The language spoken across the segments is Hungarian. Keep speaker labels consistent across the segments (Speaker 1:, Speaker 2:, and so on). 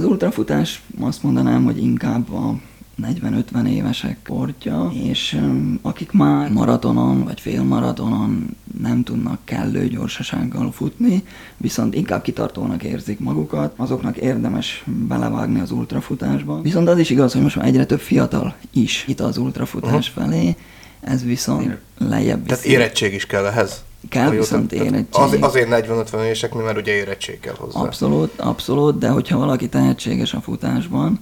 Speaker 1: Az ultrafutás azt mondanám, hogy inkább a 40-50 évesek sportja, és akik már maratonon vagy félmaratonon nem tudnak kellő gyorsasággal futni, viszont inkább kitartónak érzik magukat, azoknak érdemes belevágni az ultrafutásba. Viszont az is igaz, hogy most már egyre több fiatal is itt az ultrafutás uh-huh. felé, ez viszont lejjebb
Speaker 2: viszi. Tehát érettség is kell ehhez?
Speaker 1: Kell viszont érettség.
Speaker 2: Az, azért 40-50 éveseknél, mert ugye érettség kell hozzá.
Speaker 1: Abszolút, abszolút, de hogyha valaki tehetséges a futásban,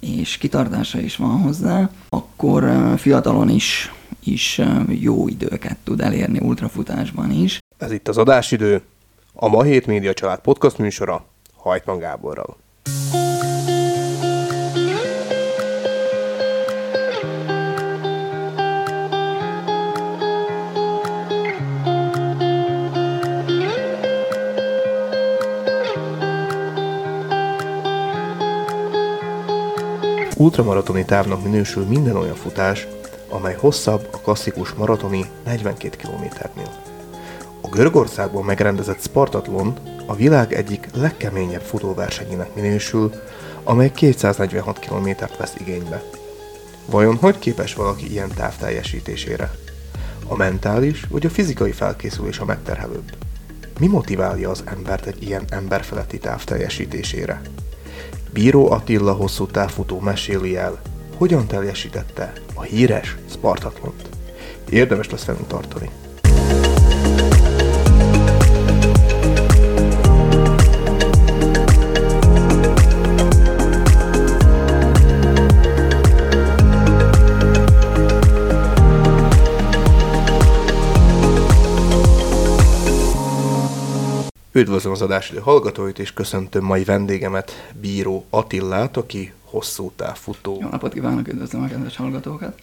Speaker 1: és kitartása is van hozzá, akkor fiatalon is, is jó időket tud elérni ultrafutásban is.
Speaker 2: Ez itt az adásidő, a Ma Hét Média Család podcast műsora Hajtman Gáborral. Ultramaratoni távnak minősül minden olyan futás, amely hosszabb a klasszikus maratoni 42 km-nél. A Görögországban megrendezett Spartatlon a világ egyik legkeményebb futóversenyének minősül, amely 246 km-t vesz igénybe. Vajon hogy képes valaki ilyen táv teljesítésére? A mentális vagy a fizikai felkészülés a megterhelőbb? Mi motiválja az embert egy ilyen emberfeletti táv teljesítésére? Bíró Attila hosszú távfutó meséli el, hogyan teljesítette a híres Spartatlont. Érdemes lesz velünk tartani. Üdvözlöm az adásli hallgatóit, és köszöntöm mai vendégemet, Bíró Attillát, aki hosszú távfutó.
Speaker 1: Jó napot kívánok, üdvözlöm a kedves hallgatókat!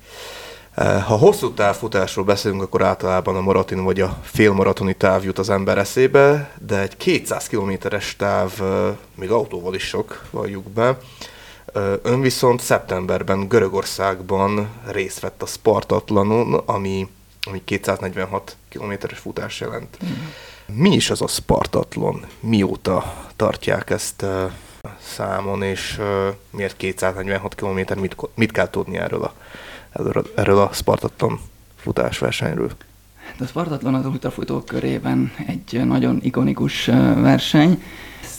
Speaker 2: Eh, ha hosszú távfutásról beszélünk, akkor általában a maraton vagy a félmaratoni táv jut az ember eszébe, de egy 200 kilométeres táv eh, még autóval is sok, valljuk be. Eh, ön viszont szeptemberben Görögországban részt vett a Spartatlanon, ami, ami 246 kilométeres futás jelent. Mm. Mi is az a Spartatlon? Mióta tartják ezt számon, és miért 246 km? Mit, mit kell tudni erről a, erről, erről a Spartatlon futásversenyről?
Speaker 1: Hát a Spartatlon az ultrafutók körében egy nagyon ikonikus verseny.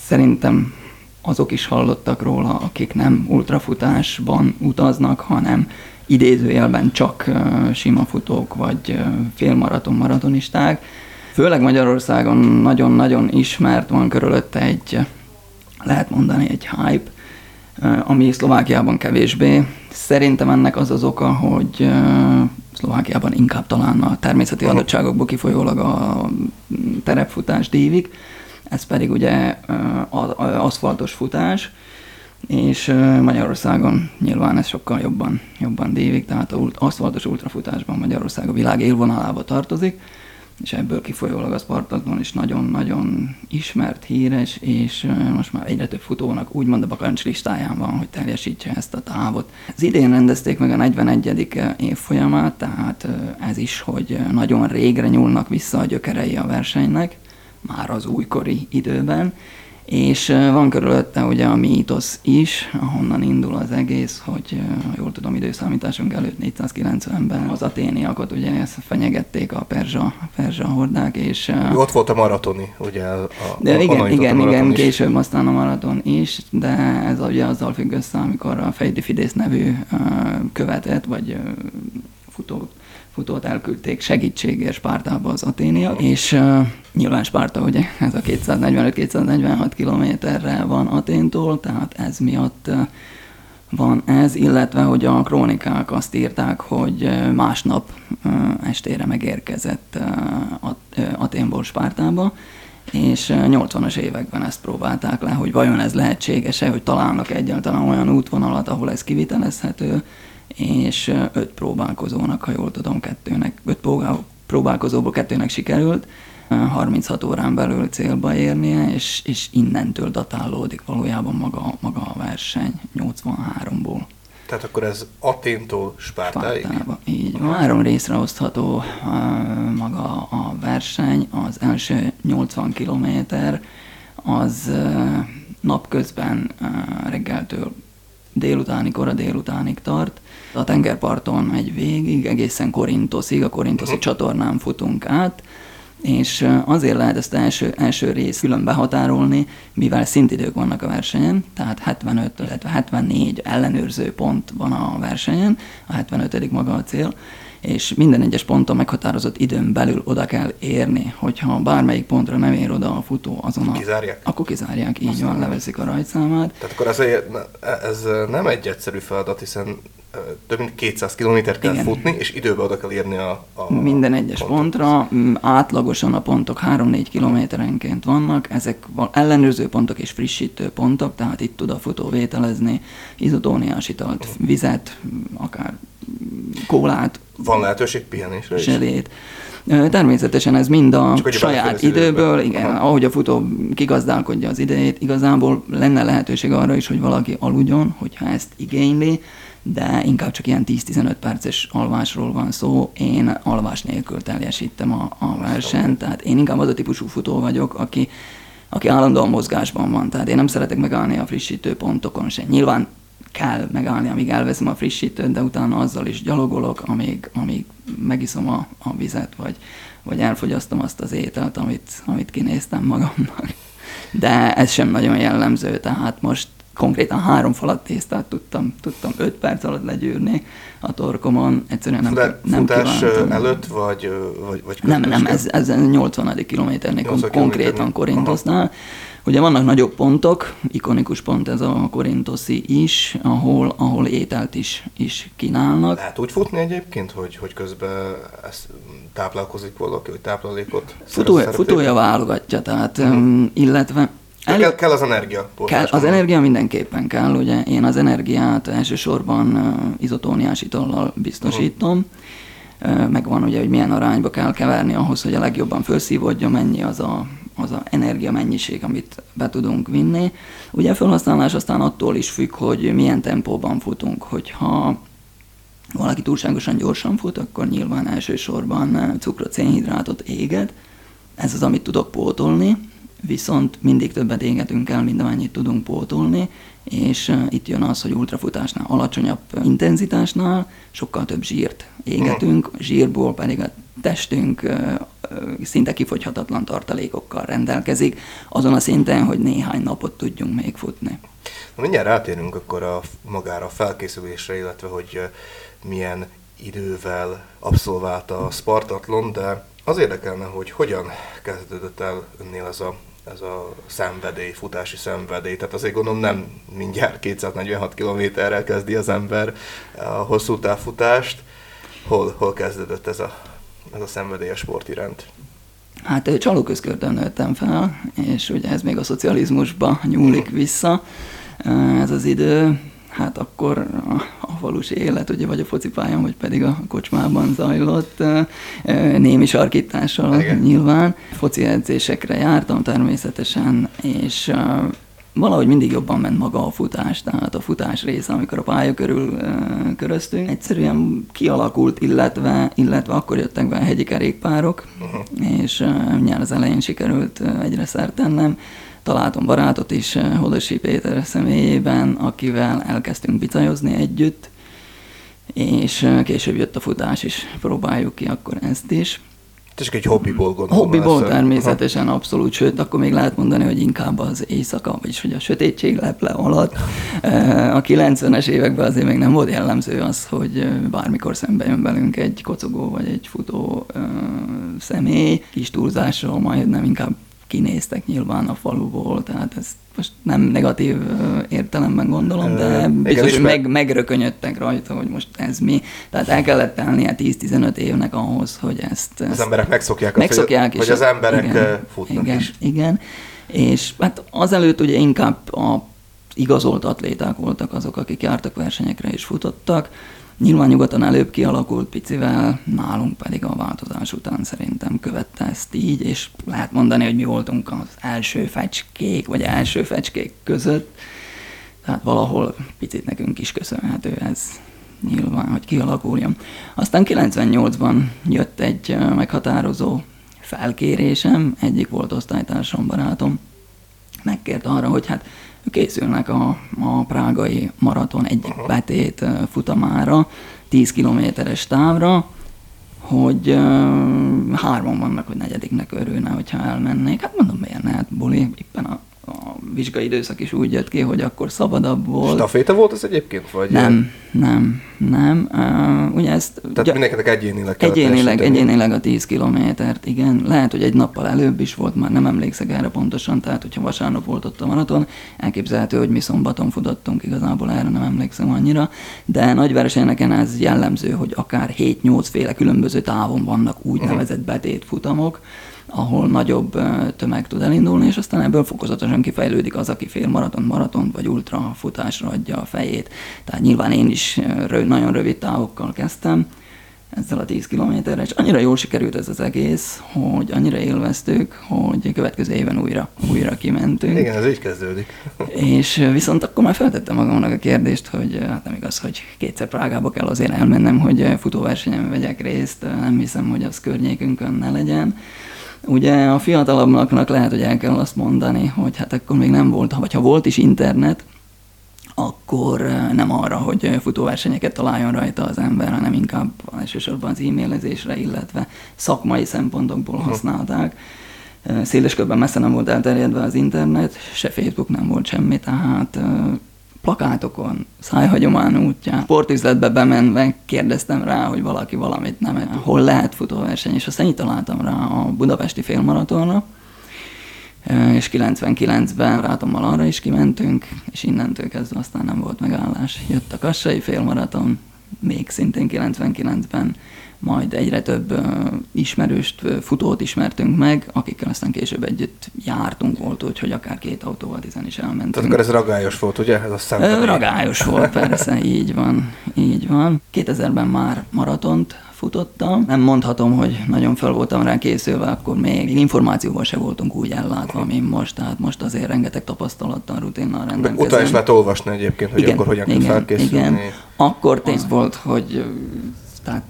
Speaker 1: Szerintem azok is hallottak róla, akik nem ultrafutásban utaznak, hanem idézőjelben csak sima futók vagy félmaraton maratonisták főleg Magyarországon nagyon-nagyon ismert, van körülötte egy, lehet mondani, egy hype, ami Szlovákiában kevésbé. Szerintem ennek az az oka, hogy Szlovákiában inkább talán a természeti adottságokból kifolyólag a terepfutás dívik, ez pedig ugye aszfaltos futás, és Magyarországon nyilván ez sokkal jobban, jobban dívik, tehát az aszfaltos ultrafutásban Magyarország a világ élvonalába tartozik, és ebből kifolyólag a Spartatlon is nagyon-nagyon ismert, híres, és most már egyre több futónak úgymond a bakancs listáján van, hogy teljesítse ezt a távot. Az idén rendezték meg a 41. évfolyamát, tehát ez is, hogy nagyon régre nyúlnak vissza a gyökerei a versenynek, már az újkori időben, és van körülötte ugye a mítosz is, ahonnan indul az egész, hogy ha jól tudom, időszámításunk előtt 490-ben az aténiakat ugye ezt fenyegették a perzsa, perzsa hordák, és...
Speaker 2: Ott volt a maratoni, ugye? A,
Speaker 1: de igen, igen, igen, is. később aztán a maraton is, de ez ugye azzal függ össze, amikor a Fejdi Fidész nevű követet, vagy futó futót elküldték segítségért Spártába az aténiak, és uh, nyilván Spárta ugye ez a 245-246 kilométerre van Aténtól, tehát ez miatt uh, van ez, illetve hogy a krónikák azt írták, hogy másnap uh, estére megérkezett uh, Aténból Spártába, és 80-as években ezt próbálták le, hogy vajon ez lehetséges-e, hogy találnak egyáltalán olyan útvonalat, ahol ez kivitelezhető, és öt próbálkozónak, ha jól tudom, kettőnek, öt próbálkozóból kettőnek sikerült, 36 órán belül célba érnie, és, és innentől datálódik valójában maga, maga a verseny 83-ból.
Speaker 2: Tehát akkor ez Aténtól Spártáig? Spártába,
Speaker 1: így van. Három részre osztható maga a verseny. Az első 80 kilométer az napközben reggeltől délutáni, kora délutánig tart. A tengerparton megy végig, egészen Korintoszig, a Korintoszi csatornán futunk át, és azért lehet ezt első, első rész külön behatárolni, mivel szintidők vannak a versenyen, tehát 75, illetve 74 ellenőrző pont van a versenyen, a 75. maga a cél, és minden egyes ponton meghatározott időn belül oda kell érni, hogyha bármelyik pontra nem ér oda a futó azon a...
Speaker 2: Kizárják?
Speaker 1: Akkor kizárják, így Aztán van, leveszik a rajtszámát.
Speaker 2: Tehát akkor ez, ez nem egy egyszerű feladat, hiszen több mint 200 kilométer kell Igen. futni, és időbe oda kell érni a, a
Speaker 1: Minden egyes pontot. pontra. Átlagosan a pontok 3-4 kilométerenként vannak, ezek ellenőrző pontok és frissítő pontok, tehát itt tud a futó vételezni izotóniás italt, vizet, akár kólát.
Speaker 2: Van lehetőség pihenésre is?
Speaker 1: Zselét. Természetesen ez mind a Csak saját időből, igen, Aha. ahogy a futó kigazdálkodja az idejét, igazából lenne lehetőség arra is, hogy valaki aludjon, hogyha ezt igényli, de inkább csak ilyen 10-15 perces alvásról van szó. Én alvás nélkül teljesítem a, a versenyt, tehát én inkább az a típusú futó vagyok, aki, aki állandóan mozgásban van, tehát én nem szeretek megállni a frissítő pontokon se. Nyilván kell megállni, amíg elveszem a frissítőt, de utána azzal is gyalogolok, amíg, amíg megiszom a, a vizet, vagy, vagy elfogyasztom azt az ételt, amit, amit kinéztem magamnak. De ez sem nagyon jellemző, tehát most konkrétan három falat tésztát tudtam, tudtam öt perc alatt legyűrni a torkomon, egyszerűen nem,
Speaker 2: Fut, nem Futás kívántam. előtt, vagy, vagy, vagy
Speaker 1: Nem, nem, ez, ez 80. kilométernél, konkrétan Korintosznál. Ugye vannak nagyobb pontok, ikonikus pont ez a Korintoszi is, ahol, ahol ételt is, is kínálnak.
Speaker 2: Lehet úgy futni egyébként, hogy, hogy közben ez táplálkozik valaki, hogy táplálékot
Speaker 1: Futója, futója válogatja, tehát, hmm. illetve
Speaker 2: Elég... Kell, kell az energia.
Speaker 1: Kell, az energia mindenképpen kell, ugye én az energiát elsősorban uh, izotóniás itallal biztosítom, uh-huh. megvan ugye, hogy milyen arányba kell keverni ahhoz, hogy a legjobban felszívódjon, mennyi az a, az a energia mennyiség, amit be tudunk vinni. Ugye a felhasználás aztán attól is függ, hogy milyen tempóban futunk, hogyha valaki túlságosan gyorsan fut, akkor nyilván elsősorban cukrot, szénhidrátot éget, ez az, amit tudok pótolni, viszont mindig többet égetünk el, mint amennyit tudunk pótolni, és itt jön az, hogy ultrafutásnál, alacsonyabb intenzitásnál sokkal több zsírt égetünk, zsírból pedig a testünk szinte kifogyhatatlan tartalékokkal rendelkezik, azon a szinten, hogy néhány napot tudjunk még futni.
Speaker 2: Na, mindjárt rátérünk akkor a magára a felkészülésre, illetve hogy milyen idővel abszolválta a Spartatlon, de az érdekelne, hogy hogyan kezdődött el önnél ez a ez a szenvedély, futási szenvedély. Tehát azért gondolom nem mindjárt 246 kilométerrel kezdi az ember a hosszú távfutást. Hol, hol kezdődött ez a, ez a szenvedély a sport iránt?
Speaker 1: Hát csalóközkördön nőttem fel, és ugye ez még a szocializmusba nyúlik vissza. Ez az idő, hát akkor a, falusi élet, ugye, vagy a focipályán, vagy pedig a kocsmában zajlott, némi sarkítással Igen. nyilván. Foci edzésekre jártam természetesen, és valahogy mindig jobban ment maga a futás, tehát a futás része, amikor a pálya körül köröztünk, egyszerűen kialakult, illetve, illetve akkor jöttek be a hegyi kerékpárok, uh-huh. és nyár az elején sikerült egyre szert tennem, találtam barátot is, eh, Hodosi Péter személyében, akivel elkezdtünk bicajozni együtt, és eh, később jött a futás is, próbáljuk ki akkor ezt is.
Speaker 2: Ez egy hobbiból gondolom.
Speaker 1: Hobbiból lesz. természetesen, Aha. abszolút, sőt, akkor még lehet mondani, hogy inkább az éjszaka, vagyis hogy a sötétség leple alatt. Eh, a 90-es években azért még nem volt jellemző az, hogy bármikor szembe jön velünk egy kocogó vagy egy futó személy, kis túlzásról majd nem inkább kinéztek nyilván a faluból, tehát ez most nem negatív értelemben gondolom, de biztos, hogy meg, megrökönyödtek rajta, hogy most ez mi. Tehát el kellett telnie 10-15 évnek ahhoz, hogy ezt...
Speaker 2: ezt az emberek megszokják, megszokják hogy, hogy az emberek igen, futnak
Speaker 1: igen,
Speaker 2: is.
Speaker 1: Igen, és hát azelőtt ugye inkább a igazolt atléták voltak azok, akik jártak versenyekre és futottak, Nyilván nyugaton előbb kialakult picivel, nálunk pedig a változás után szerintem követte ezt így, és lehet mondani, hogy mi voltunk az első fecskék, vagy első fecskék között, tehát valahol picit nekünk is köszönhető ez nyilván, hogy kialakuljon. Aztán 98-ban jött egy meghatározó felkérésem, egyik volt osztálytársam, barátom, megkért arra, hogy hát készülnek a, a prágai maraton egyik betét futamára, 10 kilométeres távra, hogy uh, hárman vannak, hogy negyediknek örülne, hogyha elmennék. Hát mondom, miért ne, hát buli, éppen a a vizsgai időszak is úgy jött ki, hogy akkor szabadabb volt.
Speaker 2: Staféta volt ez egyébként? Vagy
Speaker 1: nem, nem, nem. Uh, ugye ezt,
Speaker 2: Tehát ugye, mindenkinek egyénileg
Speaker 1: Egyénileg, egyénileg a 10 kilométert, igen. Lehet, hogy egy nappal előbb is volt, már nem emlékszek erre pontosan, tehát hogyha vasárnap volt ott a maraton, elképzelhető, hogy mi szombaton futottunk, igazából erre nem emlékszem annyira, de nagy versenyeken ez jellemző, hogy akár 7-8 féle különböző távon vannak úgynevezett mhm. betétfutamok, ahol nagyobb tömeg tud elindulni, és aztán ebből fokozatosan kifejlődik az, aki fél maraton, maraton vagy ultra futásra adja a fejét. Tehát nyilván én is nagyon rövid távokkal kezdtem, ezzel a 10 kilométerre, és annyira jól sikerült ez az egész, hogy annyira élveztük, hogy következő éven újra, újra kimentünk.
Speaker 2: Igen, ez így kezdődik.
Speaker 1: És viszont akkor már feltettem magamnak a kérdést, hogy hát nem igaz, hogy kétszer Prágába kell azért elmennem, hogy futóversenyen vegyek részt, nem hiszem, hogy az környékünkön ne legyen. Ugye a fiatalabbaknak lehet, hogy el kell azt mondani, hogy hát akkor még nem volt, vagy ha volt is internet, akkor nem arra, hogy futóversenyeket találjon rajta az ember, hanem inkább elsősorban az e-mailezésre, illetve szakmai szempontokból használták. Széles körben messze nem volt elterjedve az internet, se Facebook nem volt semmi, tehát eh, plakátokon, szájhagyomány útján, sportüzletbe bemenve kérdeztem rá, hogy valaki valamit nem, hol lehet futóverseny, és aztán így találtam rá a budapesti félmaratonra, és 99-ben rátommal arra is kimentünk, és innentől kezdve aztán nem volt megállás. Jött a Kassai félmaraton, még szintén 99-ben majd egyre több ismerőst, futót ismertünk meg, akikkel aztán később együtt jártunk, volt úgy, hogy akár két autóval tizen is elmentünk.
Speaker 2: Tehát akkor ez ragályos volt, ugye? Ez a
Speaker 1: szemben. Ragályos volt, persze, így van, így van. 2000-ben már maratont futottam. Nem mondhatom, hogy nagyon fel voltam rá készülve, akkor még, még információval se voltunk úgy ellátva, mint most, tehát most azért rengeteg tapasztalattal, rutinnal rendelkezem.
Speaker 2: Utána is lehet olvasni egyébként, hogy igen, akkor hogyan igen, kell felkészülni. Igen.
Speaker 1: Akkor tény volt, hogy tehát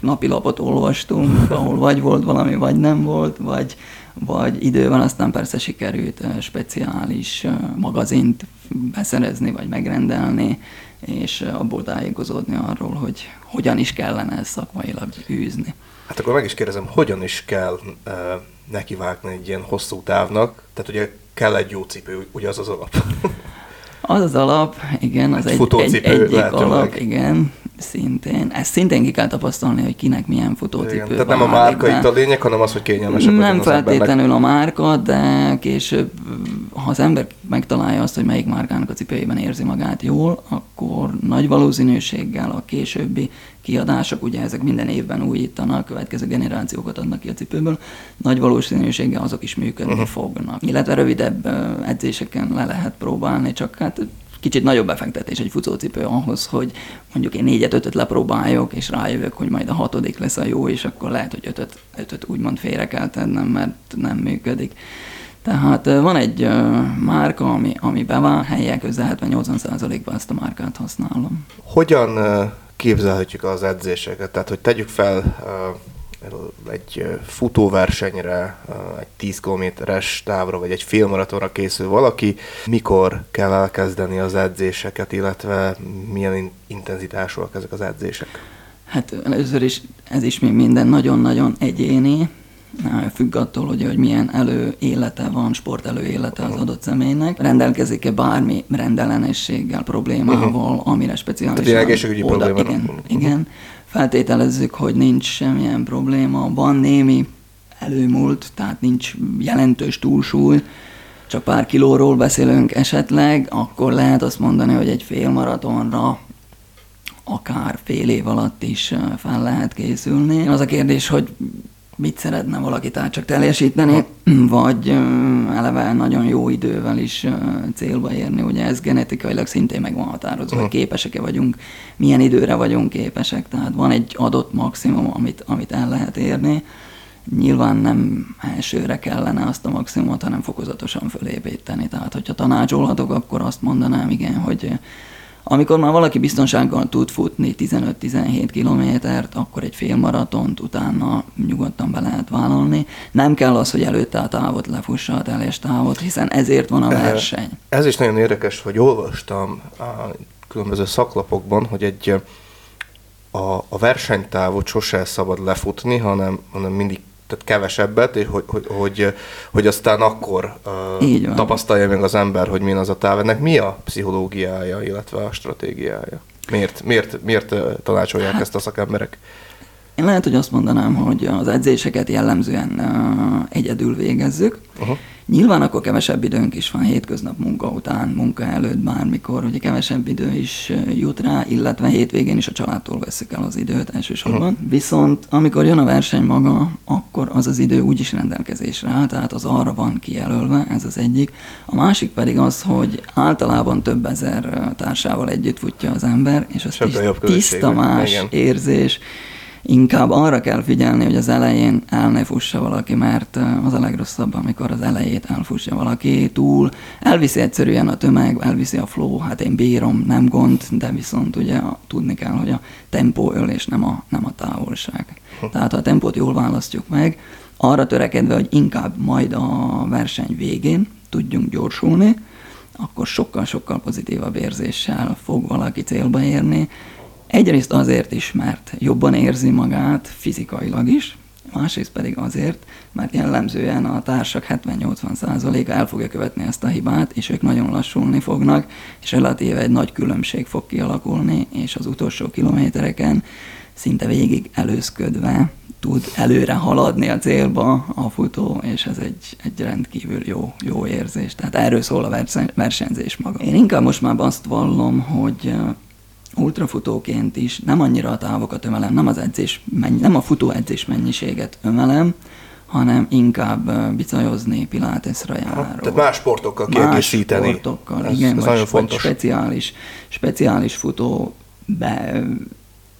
Speaker 1: napilapot olvastunk, ahol vagy volt valami, vagy nem volt, vagy, vagy idő van, aztán persze sikerült speciális magazint beszerezni, vagy megrendelni, és abból tájékozódni arról, hogy hogyan is kellene ezt szakmailag űzni.
Speaker 2: Hát akkor meg is kérdezem, hogyan is kell uh, nekivágni egy ilyen hosszú távnak? Tehát ugye kell egy jó cipő, ugye az az alap?
Speaker 1: Az az alap, igen, az egy, egy, egyik alap, igen, Szintén. Ezt szintén ki kell tapasztalni, hogy kinek milyen futócipő Igen,
Speaker 2: Tehát nem a márka itt a lényeg, hanem az, hogy kényelmes.
Speaker 1: Nem feltétlenül a márka, de később, ha az ember megtalálja azt, hogy melyik márkának a cipőjében érzi magát jól, akkor nagy valószínűséggel a későbbi kiadások, ugye ezek minden évben újítanak, következő generációkat adnak ki a cipőből, nagy valószínűséggel azok is működni uh-huh. fognak. Illetve rövidebb edzéseken le lehet próbálni, csak hát kicsit nagyobb befektetés egy futócipő ahhoz, hogy mondjuk én négyet, ötöt lepróbáljok, és rájövök, hogy majd a hatodik lesz a jó, és akkor lehet, hogy ötöt, ötöt úgymond félre kell tennem, mert nem működik. Tehát van egy márka, ami, ami bevált, helyek közel 70-80%-ban ezt a márkát használom.
Speaker 2: Hogyan képzelhetjük az edzéseket? Tehát, hogy tegyük fel egy futóversenyre, egy 10 kilométeres távra, vagy egy félmaratonra készül valaki, mikor kell elkezdeni az edzéseket, illetve milyen intenzitásúak ezek az edzések?
Speaker 1: Hát először is ez is még minden nagyon-nagyon egyéni, függ attól, hogy, hogy milyen előélete van, sport előélete az adott személynek. Rendelkezik-e bármi rendellenességgel, problémával, amire speciálisan
Speaker 2: Tehát egészségügyi probléma.
Speaker 1: Igen, uh-huh. igen feltételezzük, hogy nincs semmilyen probléma, van némi előmúlt, tehát nincs jelentős túlsúly, csak pár kilóról beszélünk esetleg, akkor lehet azt mondani, hogy egy fél maratonra akár fél év alatt is fel lehet készülni. Az a kérdés, hogy mit szeretne valaki tehát csak teljesíteni, vagy eleve nagyon jó idővel is célba érni. Ugye ez genetikailag szintén meg van határozva, hogy képesek-e vagyunk, milyen időre vagyunk képesek. Tehát van egy adott maximum, amit, amit el lehet érni. Nyilván nem elsőre kellene azt a maximumot, hanem fokozatosan fölépíteni. Tehát, hogyha tanácsolhatok, akkor azt mondanám, igen, hogy Amikor már valaki biztonsággal tud futni 15-17 kilométert, akkor egy félmaratont utána nyugodtan be lehet vállalni. Nem kell az, hogy előtte a távot lefussa a teljes távot, hiszen ezért van a verseny.
Speaker 2: Ez is nagyon érdekes, hogy olvastam a különböző szaklapokban, hogy egy a, a versenytávot sose szabad lefutni, hanem, hanem mindig tehát kevesebbet, és hogy, hogy, hogy, hogy aztán akkor uh, tapasztalja meg az ember, hogy milyen az a táv. Ennek mi a pszichológiája, illetve a stratégiája? Miért, miért, miért tanácsolják hát, ezt a szakemberek?
Speaker 1: Én lehet, hogy azt mondanám, hogy az edzéseket jellemzően egyedül végezzük, uh-huh. Nyilván akkor kevesebb időnk is van hétköznap munka után, munka előtt, bármikor, hogy kevesebb idő is jut rá, illetve hétvégén is a családtól veszük el az időt elsősorban. Uh-huh. Viszont amikor jön a verseny maga, akkor az az idő úgyis rendelkezésre áll, tehát az arra van kijelölve, ez az egyik. A másik pedig az, hogy általában több ezer társával együtt futja az ember, és az tiszta más Igen. érzés, inkább arra kell figyelni, hogy az elején el ne fussa valaki, mert az a legrosszabb, amikor az elejét elfussa valaki túl. Elviszi egyszerűen a tömeg, elviszi a flow, hát én bírom, nem gond, de viszont ugye tudni kell, hogy a tempó öl és nem a, nem a távolság. Tehát ha a tempót jól választjuk meg, arra törekedve, hogy inkább majd a verseny végén tudjunk gyorsulni, akkor sokkal-sokkal pozitívabb érzéssel fog valaki célba érni, Egyrészt azért is, mert jobban érzi magát fizikailag is, másrészt pedig azért, mert jellemzően a társak 70-80%-a el fogja követni ezt a hibát, és ők nagyon lassulni fognak, és relatíve egy nagy különbség fog kialakulni, és az utolsó kilométereken szinte végig előzködve tud előre haladni a célba a futó, és ez egy, egy rendkívül jó, jó érzés. Tehát erről szól a versenyzés maga. Én inkább most már azt vallom, hogy ultrafutóként is nem annyira a távokat ömelem, nem, az edzés, nem a futó edzés mennyiséget ömelem, hanem inkább bicajozni, pilatesra járó.
Speaker 2: Tehát más sportokkal kiegészíteni.
Speaker 1: Más sportokkal, ez, igen, ez vagy, nagyon fontos. vagy speciális, speciális futó be,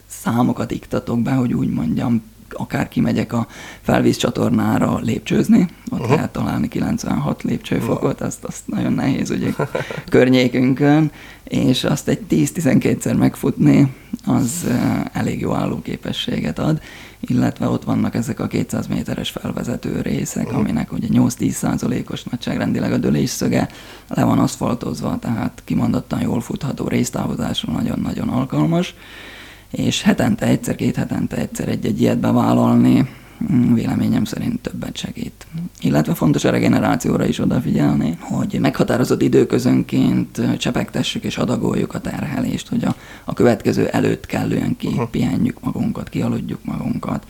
Speaker 1: számokat iktatok be, hogy úgy mondjam, akár kimegyek a felvízcsatornára lépcsőzni, ott uh-huh. lehet találni 96 lépcsőfokot, azt, azt nagyon nehéz ugye környékünkön, és azt egy 10-12-szer megfutni, az elég jó állóképességet ad, illetve ott vannak ezek a 200 méteres felvezető részek, uh-huh. aminek ugye 8-10 százalékos nagyságrendileg a dölésszöge le van aszfaltozva, tehát kimondottan jól futható résztávozásra nagyon-nagyon alkalmas és hetente egyszer, két hetente egyszer egy-egy ilyet bevállalni, mm, véleményem szerint többet segít. Illetve fontos a regenerációra is odafigyelni, hogy meghatározott időközönként csepegtessük és adagoljuk a terhelést, hogy a, a következő előtt kellően kipihenjük magunkat, kialudjuk magunkat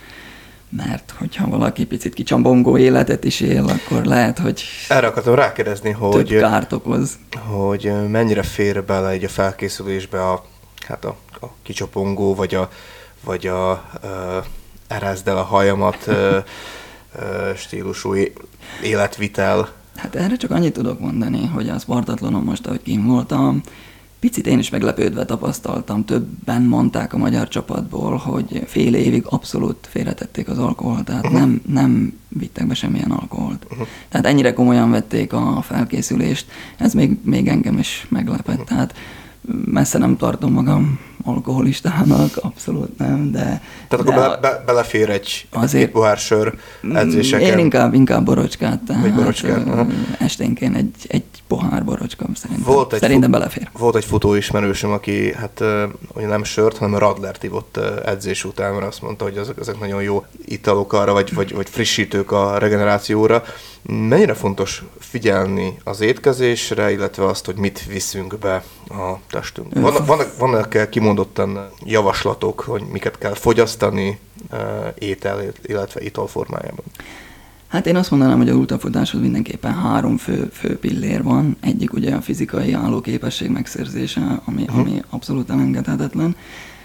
Speaker 1: mert hogyha valaki picit kicsambongó életet is él, akkor lehet, hogy
Speaker 2: Erre akartam rákérdezni, hogy,
Speaker 1: több kárt okoz.
Speaker 2: hogy mennyire fér bele egy a felkészülésbe a, hát a a kicsapongó, vagy a, vagy a uh, erezd el a hajamat uh, uh, stílusú életvitel.
Speaker 1: Hát erre csak annyit tudok mondani, hogy a Spartatlonon most, ahogy kim voltam, picit én is meglepődve tapasztaltam, többen mondták a magyar csapatból, hogy fél évig abszolút félretették az alkoholt, tehát uh-huh. nem, nem vittek be semmilyen alkoholt. Uh-huh. Tehát ennyire komolyan vették a felkészülést, ez még, még engem is meglepett. Uh-huh. Tehát messze nem tartom magam alkoholistának, abszolút nem, de...
Speaker 2: Tehát akkor be, be, belefér egy, azért, egy pohár sör edzéseken?
Speaker 1: Én inkább, inkább borocskát, tehát Vagy borocskát, uh, esténként egy, egy pohár borocska szerintem, volt egy szerintem fut, belefér.
Speaker 2: Volt egy futóismerősöm, aki hát uh, nem sört, hanem radlert ivott edzés után, mert azt mondta, hogy ezek, ezek nagyon jó italok arra, vagy, vagy, vagy frissítők a regenerációra. Mennyire fontos figyelni az étkezésre, illetve azt, hogy mit viszünk be a testünk? Vannak, vannak, vannak kimondottan javaslatok, hogy miket kell fogyasztani étel, illetve ital formájában?
Speaker 1: Hát én azt mondanám, hogy a ultrafutáshoz mindenképpen három fő, fő pillér van. Egyik ugye a fizikai állóképesség megszerzése, ami, uh-huh. ami abszolút elengedhetetlen.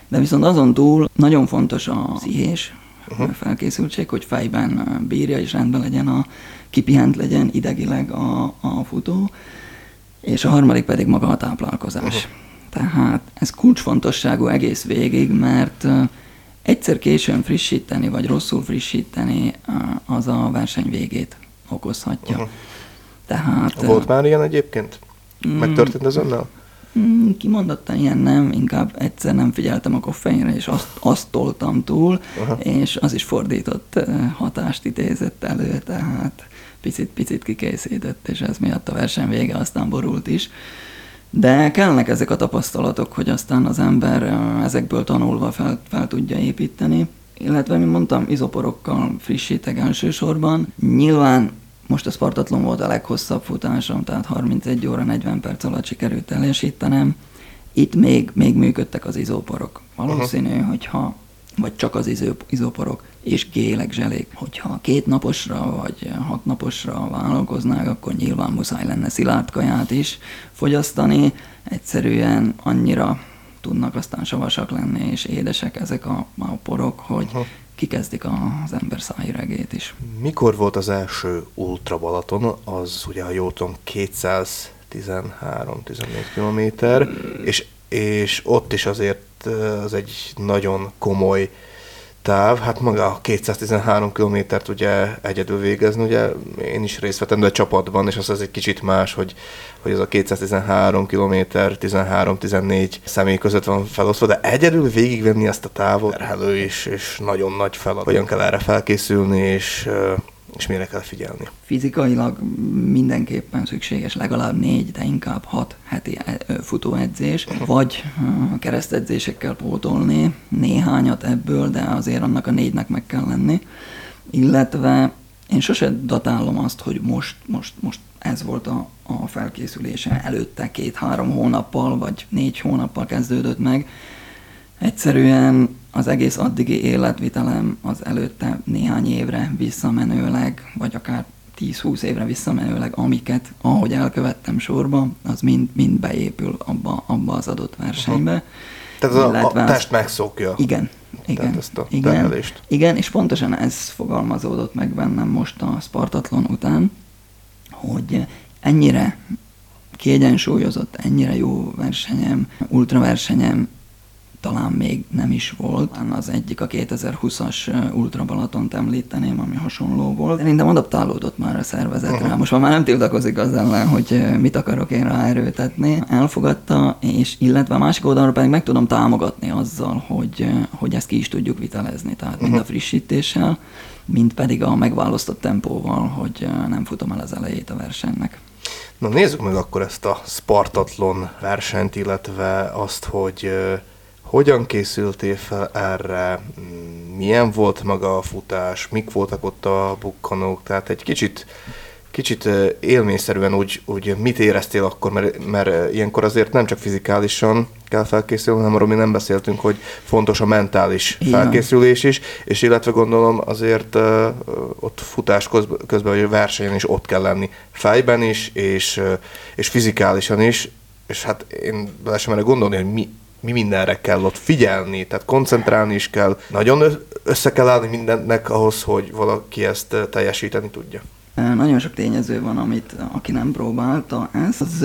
Speaker 1: De viszont azon túl nagyon fontos a szihés, uh-huh. a felkészültség, hogy fejben bírja és rendben legyen a kipihent legyen idegileg a, a futó, és a harmadik pedig maga a táplálkozás. Uh-huh. Tehát ez kulcsfontosságú egész végig, mert egyszer későn frissíteni, vagy rosszul frissíteni, az a verseny végét okozhatja. Uh-huh. Tehát,
Speaker 2: Volt már ilyen egyébként? Megtörtént ez önnel?
Speaker 1: Mm, Kimondottan ilyen nem, inkább egyszer nem figyeltem a koffeinre, és azt, azt toltam túl,
Speaker 2: Aha.
Speaker 1: és az is fordított hatást idézett elő, tehát picit-picit kikészített, és ez miatt a verseny vége aztán borult is. De kellnek ezek a tapasztalatok, hogy aztán az ember ezekből tanulva fel, fel tudja építeni. Illetve, mint mondtam, izoporokkal frissítek elsősorban. Nyilván most a Spartatlon volt a leghosszabb futásom, tehát 31 óra 40 perc alatt sikerült teljesítenem. Itt még, még működtek az izóporok. Valószínű, uh-huh. hogyha vagy csak az izó, izóporok és gélek, zselék. Hogyha két naposra vagy hat naposra vállalkoznák, akkor nyilván muszáj lenne szilárd kaját is fogyasztani. Egyszerűen annyira tudnak aztán savasak lenni és édesek ezek a, a porok, hogy uh-huh. kikezdik az ember szájregét is.
Speaker 2: Mikor volt az első Ultra Balaton? Az ugye, ha jól tudom, 213-14 kilométer, és, és ott is azért az egy nagyon komoly táv, hát maga a 213 kilométert ugye egyedül végezni, ugye én is részt vettem, de a csapatban, és az az egy kicsit más, hogy, hogy ez a 213 kilométer 13-14 személy között van felosztva, de egyedül végigvenni ezt a távot, terhelő is, és nagyon nagy feladat. Hogyan kell erre felkészülni, és, és mire kell figyelni.
Speaker 1: Fizikailag mindenképpen szükséges legalább négy, de inkább hat heti e- futóedzés, vagy ö, keresztedzésekkel pótolni néhányat ebből, de azért annak a négynek meg kell lenni. Illetve én sose datálom azt, hogy most, most, most ez volt a, a felkészülése előtte két-három hónappal, vagy négy hónappal kezdődött meg. Egyszerűen az egész addigi életvitelem az előtte néhány évre visszamenőleg, vagy akár 10-20 évre visszamenőleg, amiket, ahogy elkövettem sorba, az mind, mind beépül abba, abba az adott versenybe.
Speaker 2: Tehát az a,
Speaker 1: Illetve
Speaker 2: a test megszokja.
Speaker 1: Igen, igen,
Speaker 2: ezt a
Speaker 1: igen,
Speaker 2: terhelést.
Speaker 1: igen, és pontosan ez fogalmazódott meg bennem most a Spartatlon után, hogy ennyire kiegyensúlyozott, ennyire jó versenyem, ultraversenyem talán még nem is volt. Az egyik a 2020-as Ultra Balatont említeném, ami hasonló volt. Szerintem adaptálódott már a szervezetre.
Speaker 2: Aha.
Speaker 1: Most már nem tiltakozik az ellen, hogy mit akarok én ráerőtetni. Elfogadta, és illetve a másik oldalról pedig meg tudom támogatni azzal, hogy, hogy ezt ki is tudjuk vitelezni. Tehát mind a frissítéssel, mind pedig a megválasztott tempóval, hogy nem futom el az elejét a versenynek.
Speaker 2: Na nézzük meg akkor ezt a Spartatlon versenyt, illetve azt, hogy hogyan készültél fel erre, milyen volt maga a futás, mik voltak ott a bukkanók, tehát egy kicsit, kicsit élményszerűen úgy, úgy mit éreztél akkor, mert, mert ilyenkor azért nem csak fizikálisan kell felkészülni, hanem arról mi nem beszéltünk, hogy fontos a mentális
Speaker 1: van.
Speaker 2: felkészülés is, és illetve gondolom azért ö, ott futás közben, vagy versenyen is ott kell lenni, fejben is, és, és fizikálisan is, és hát én bele sem merek gondolni, hogy mi, mi mindenre kell ott figyelni, tehát koncentrálni is kell, nagyon össze kell állni mindennek ahhoz, hogy valaki ezt teljesíteni tudja.
Speaker 1: Nagyon sok tényező van, amit aki nem próbálta ezt, az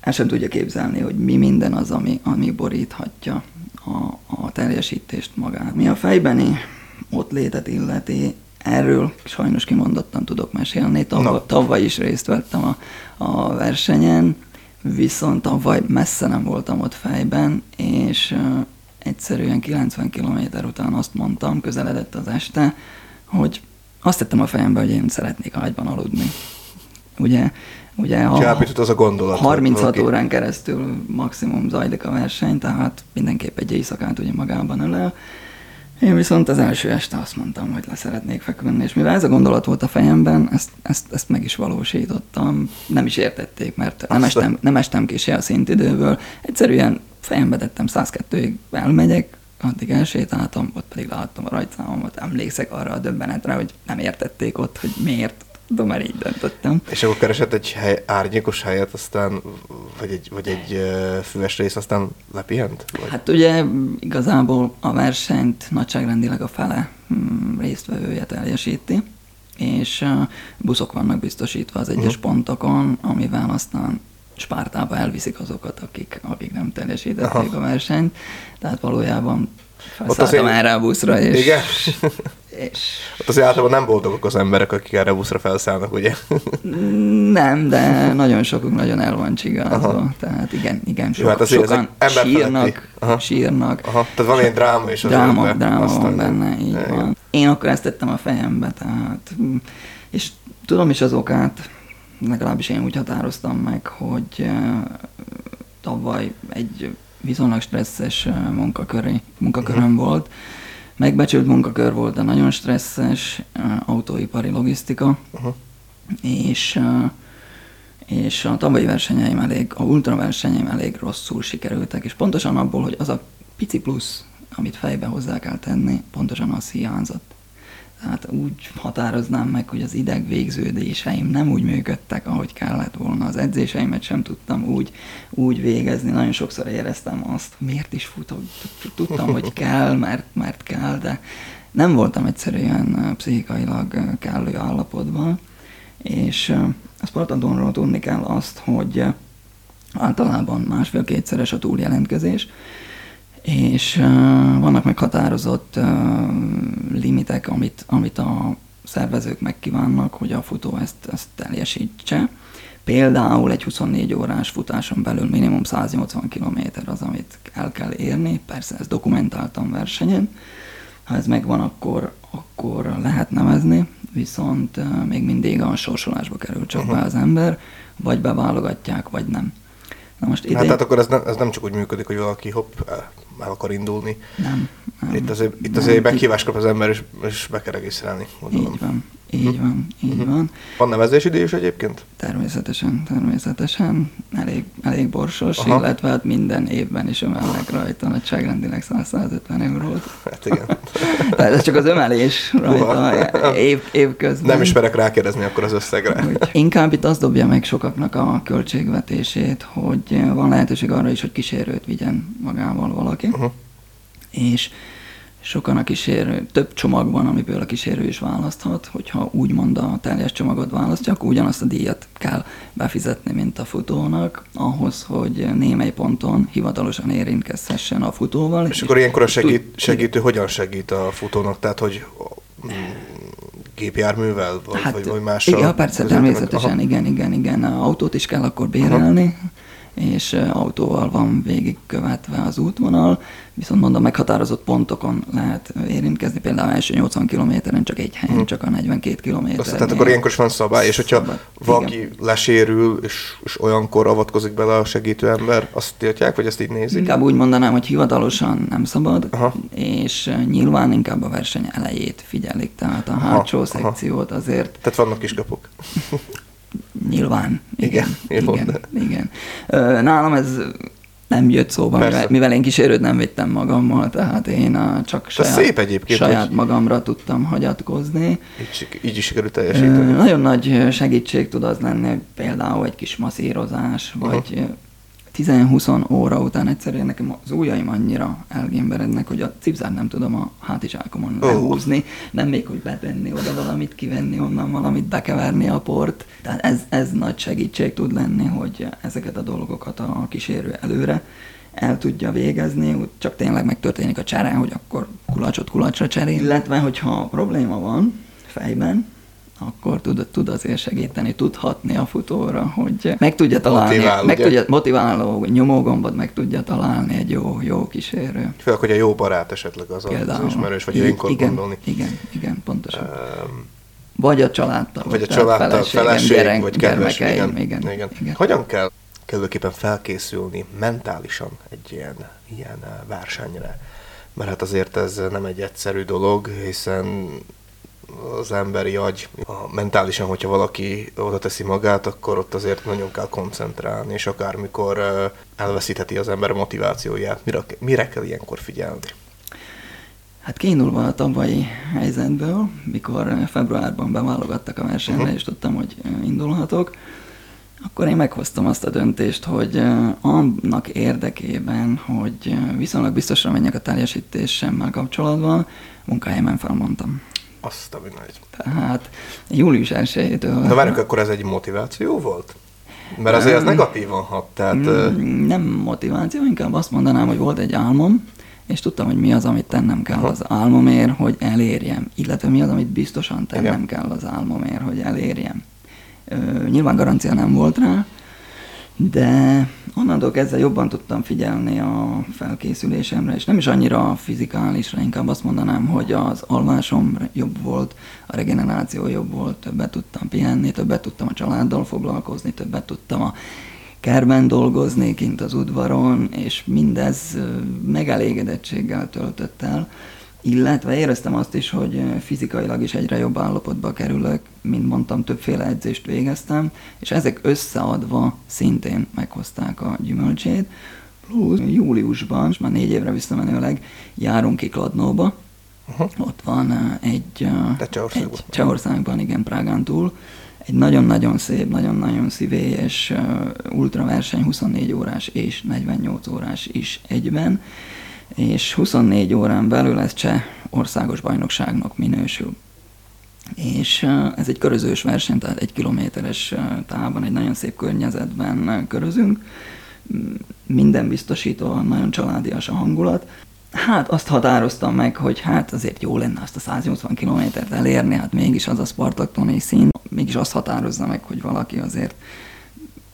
Speaker 1: el sem tudja képzelni, hogy mi minden az, ami, ami boríthatja a, a teljesítést magát. Mi a fejbeni ott létet illeti, erről sajnos kimondottan tudok mesélni. Tavaly, tavaly is részt vettem a, a versenyen, viszont tavaly messze nem voltam ott fejben, és egyszerűen 90 km után azt mondtam, közeledett az este, hogy azt tettem a fejembe, hogy én szeretnék ágyban aludni. Ugye, ugye
Speaker 2: Csábított az a gondolat. hogy
Speaker 1: 36
Speaker 2: valaki-
Speaker 1: órán keresztül maximum zajlik a verseny, tehát mindenképp egy éjszakát ugye magában ölel. Én viszont az első este azt mondtam, hogy le szeretnék feküdni, és mivel ez a gondolat volt a fejemben, ezt, ezt, ezt meg is valósítottam. Nem is értették, mert nem
Speaker 2: Azt
Speaker 1: estem, nem estem ki se a szintidőből. Egyszerűen fejembe tettem 102-ig, elmegyek, addig elsétáltam, ott pedig láttam a rajtszámomat, emlékszek arra a döbbenetre, hogy nem értették ott, hogy miért. Tudom, mert így döntöttem.
Speaker 2: És akkor keresett egy hely, árnyékos helyet, aztán, vagy egy, vagy egy ö, füves rész, aztán lepihent? Vagy?
Speaker 1: Hát ugye igazából a versenyt nagyságrendileg a fele mm, résztvevője teljesíti, és uh, buszok vannak biztosítva az egyes
Speaker 2: Mhm.
Speaker 1: pontokon, amivel aztán Spártába elviszik azokat, akik, akik nem teljesítették
Speaker 2: Aha.
Speaker 1: a versenyt. Tehát valójában felszálltam
Speaker 2: azért-
Speaker 1: erre a buszra, és,
Speaker 2: Igen?
Speaker 1: És
Speaker 2: Ott azért általában nem boldogok az emberek, akik erre buszra felszállnak, ugye?
Speaker 1: nem, de nagyon sokuk nagyon el van csigázva. Tehát igen, igen, so,
Speaker 2: Jó, hát azért
Speaker 1: sokan
Speaker 2: ezek
Speaker 1: sírnak,
Speaker 2: Aha.
Speaker 1: sírnak.
Speaker 2: Aha, tehát van egy dráma is az
Speaker 1: Dráma,
Speaker 2: életben.
Speaker 1: dráma
Speaker 2: Aztán-
Speaker 1: van benne, így
Speaker 2: Igen.
Speaker 1: van. Én akkor ezt tettem a fejembe, tehát, mm, és tudom is az okát, legalábbis én úgy határoztam meg, hogy tavaly egy viszonylag stresszes munkaköri, munkaköröm
Speaker 2: Mhm.
Speaker 1: volt, megbecsült munkakör volt, de nagyon stresszes, autóipari logisztika,
Speaker 2: Aha.
Speaker 1: és, és a tavalyi versenyeim elég, a ultra versenyeim elég rosszul sikerültek, és pontosan abból, hogy az a pici plusz, amit fejbe hozzá kell tenni, pontosan az hiányzott. Tehát úgy határoznám meg, hogy az ideg végződéseim nem úgy működtek, ahogy kellett volna. Az edzéseimet sem tudtam úgy, úgy végezni. Nagyon sokszor éreztem azt, miért is futok. Tudtam, hogy kell, mert, mert kell, de nem voltam egyszerűen pszichikailag kellő állapotban. És a Spartathlonról tudni kell azt, hogy általában másfél-kétszeres a túljelentkezés, és uh, vannak meghatározott uh, limitek, amit, amit a szervezők megkívánnak, hogy a futó ezt, ezt teljesítse. Például egy 24 órás futáson belül minimum 180 km az, amit el kell érni, persze ezt dokumentáltam versenyen, ha ez megvan, akkor, akkor lehet nevezni, viszont uh, még mindig a sorsolásba kerül csak uh-huh. be az ember, vagy beválogatják, vagy nem. Na most
Speaker 2: Hát tehát akkor ez nem, ez nem csak úgy működik, hogy valaki hopp, el, el akar indulni.
Speaker 1: Nem. nem
Speaker 2: Itt azért, itt
Speaker 1: nem,
Speaker 2: azért
Speaker 1: ki-
Speaker 2: meghívást kap az ember, és, és be kell regisztrálni, gondolom.
Speaker 1: Így van, így van, így van.
Speaker 2: Van nevezési díj is egyébként?
Speaker 1: Természetesen, természetesen. Elég, elég borsos,
Speaker 2: Aha.
Speaker 1: illetve hát minden évben is ömelnek rajta nagyságrendileg 100-150 eurót.
Speaker 2: Hát igen.
Speaker 1: Tehát ez csak az ömelés rajta év, év közben.
Speaker 2: Nem ismerek rákérdezni akkor az összegre.
Speaker 1: Úgy. Inkább itt az dobja meg sokaknak a költségvetését, hogy van lehetőség arra is, hogy kísérőt vigyen magával valaki.
Speaker 2: Uh-huh.
Speaker 1: és sokan a kísérő, több csomag van, amiből a kísérő is választhat, hogyha úgymond a teljes csomagot választja, akkor ugyanazt a díjat kell befizetni, mint a futónak, ahhoz, hogy némely ponton hivatalosan érintkezhessen a futóval.
Speaker 2: És akkor ilyenkor a segít, segítő hogyan segít a futónak? Tehát, hogy mm, gépjárművel, vagy, hát, vagy, vagy mással?
Speaker 1: Ja, persze, természetesen,
Speaker 2: Aha.
Speaker 1: igen, igen, igen. Autót is kell akkor bérelni, és autóval van végigkövetve az útvonal, viszont mondom, meghatározott pontokon lehet érintkezni, például első 80 kilométeren csak egy helyen, csak a 42 kilométer.
Speaker 2: Tehát akkor ilyenkor is van szabály, és hogyha
Speaker 1: Szabad.
Speaker 2: valaki
Speaker 1: Igen.
Speaker 2: lesérül, és, és olyankor avatkozik bele a segítő ember, azt tiltják, vagy ezt így nézik?
Speaker 1: Inkább úgy mondanám, hogy hivatalosan nem szabad,
Speaker 2: Aha.
Speaker 1: és nyilván inkább a verseny elejét figyelik, tehát a
Speaker 2: Aha,
Speaker 1: hátsó
Speaker 2: aha.
Speaker 1: szekciót azért
Speaker 2: Tehát vannak kiskapuk.
Speaker 1: Nyilván, igen.
Speaker 2: Igen,
Speaker 1: igen, igen. Nálam ez nem jött szóba,
Speaker 2: Persze.
Speaker 1: mivel, mivel én kísérőt nem vittem magammal, tehát én a, csak saját,
Speaker 2: szép egyébként,
Speaker 1: saját magamra tudtam hagyatkozni.
Speaker 2: Így, így is sikerült teljesíteni.
Speaker 1: Nagyon nagy segítség tud az lenni, például egy kis masszírozás, vagy ö, 10-20 óra után egyszerűen nekem az ujjaim annyira elgémberednek, hogy a cipzár nem tudom a hátizsákomon
Speaker 2: Ó.
Speaker 1: lehúzni, nem még, hogy bevenni oda valamit, kivenni onnan valamit, bekeverni a port. Tehát ez, ez nagy segítség tud lenni, hogy ezeket a dolgokat a kísérő előre el tudja végezni, úgy csak tényleg megtörténik a csere, hogy akkor kulacsot kulacsra cserél. Illetve, hogyha probléma van fejben, akkor tud, tud azért segíteni, tudhatni a futóra, hogy meg tudja találni,
Speaker 2: Motivál,
Speaker 1: meg
Speaker 2: ugye?
Speaker 1: tudja, motiváló nyomógombot meg tudja találni egy jó, jó kísérő.
Speaker 2: Főleg, hogy a jó barát esetleg az, az, az ismerős, vagy ilyenkor
Speaker 1: igen,
Speaker 2: gondolni.
Speaker 1: Igen, igen, pontosan.
Speaker 2: Um,
Speaker 1: Vagy a családtag.
Speaker 2: vagy a családtag, feleség,
Speaker 1: gyerek-
Speaker 2: vagy kedves.
Speaker 1: gyermekeim,
Speaker 2: Igen,
Speaker 1: igen,
Speaker 2: igen.
Speaker 1: igen.
Speaker 2: Hogyan kell kellőképpen felkészülni mentálisan egy ilyen, ilyen versenyre? Mert hát azért ez nem egy egyszerű dolog, hiszen az emberi agy, a mentálisan, hogyha valaki oda teszi magát, akkor ott azért nagyon kell koncentrálni, és akármikor elveszítheti az ember motivációját. Mire, mire kell ilyenkor figyelni?
Speaker 1: Hát kiindulva a tavalyi helyzetből, mikor februárban beválogattak a versenyre, uh-huh. és tudtam, hogy indulhatok, akkor én meghoztam azt a döntést, hogy annak érdekében, hogy viszonylag biztosra menjek a teljesítésemmel kapcsolatban, munkahelyemen felmondtam.
Speaker 2: Azt a nagy.
Speaker 1: Tehát július 1-től...
Speaker 2: Na várjuk, akkor ez egy motiváció volt? Mert azért ez
Speaker 1: Nem.
Speaker 2: negatívan hat, tehát...
Speaker 1: Mm, Nem motiváció, inkább azt mondanám, hogy volt egy álmom, és tudtam, hogy mi az, amit tennem kell az álmomért, hogy elérjem, illetve mi az, amit biztosan tennem Igen. kell az álmomért, hogy elérjem. Ö, nyilván garancia nem volt rá, de onnantól kezdve jobban tudtam figyelni a felkészülésemre, és nem is annyira fizikálisra, inkább azt mondanám, hogy az alvásom jobb volt, a regeneráció jobb volt, többet tudtam pihenni, többet tudtam a családdal foglalkozni, többet tudtam a kerben dolgozni, kint az udvaron, és mindez megelégedettséggel töltött el illetve éreztem azt is, hogy fizikailag is egyre jobb állapotba kerülök, mint mondtam, többféle edzést végeztem, és ezek összeadva szintén meghozták a gyümölcsét. Plusz júliusban, és már négy évre visszamenőleg járunk ki Kladnóba, uh-huh. ott van egy,
Speaker 2: Csehországban.
Speaker 1: egy Csehországban, igen, Prágán túl, egy nagyon-nagyon szép, nagyon-nagyon szívélyes ultraverseny, 24 órás és 48 órás is egyben, és 24 órán belül ez cseh országos bajnokságnak minősül. És ez egy körözős verseny, tehát egy kilométeres távban, egy nagyon szép környezetben körözünk. Minden biztosító, nagyon családias a hangulat. Hát azt határoztam meg, hogy hát azért jó lenne azt a 180 kilométert elérni, hát mégis az a Spartaktoni szín, mégis azt határozza meg, hogy valaki azért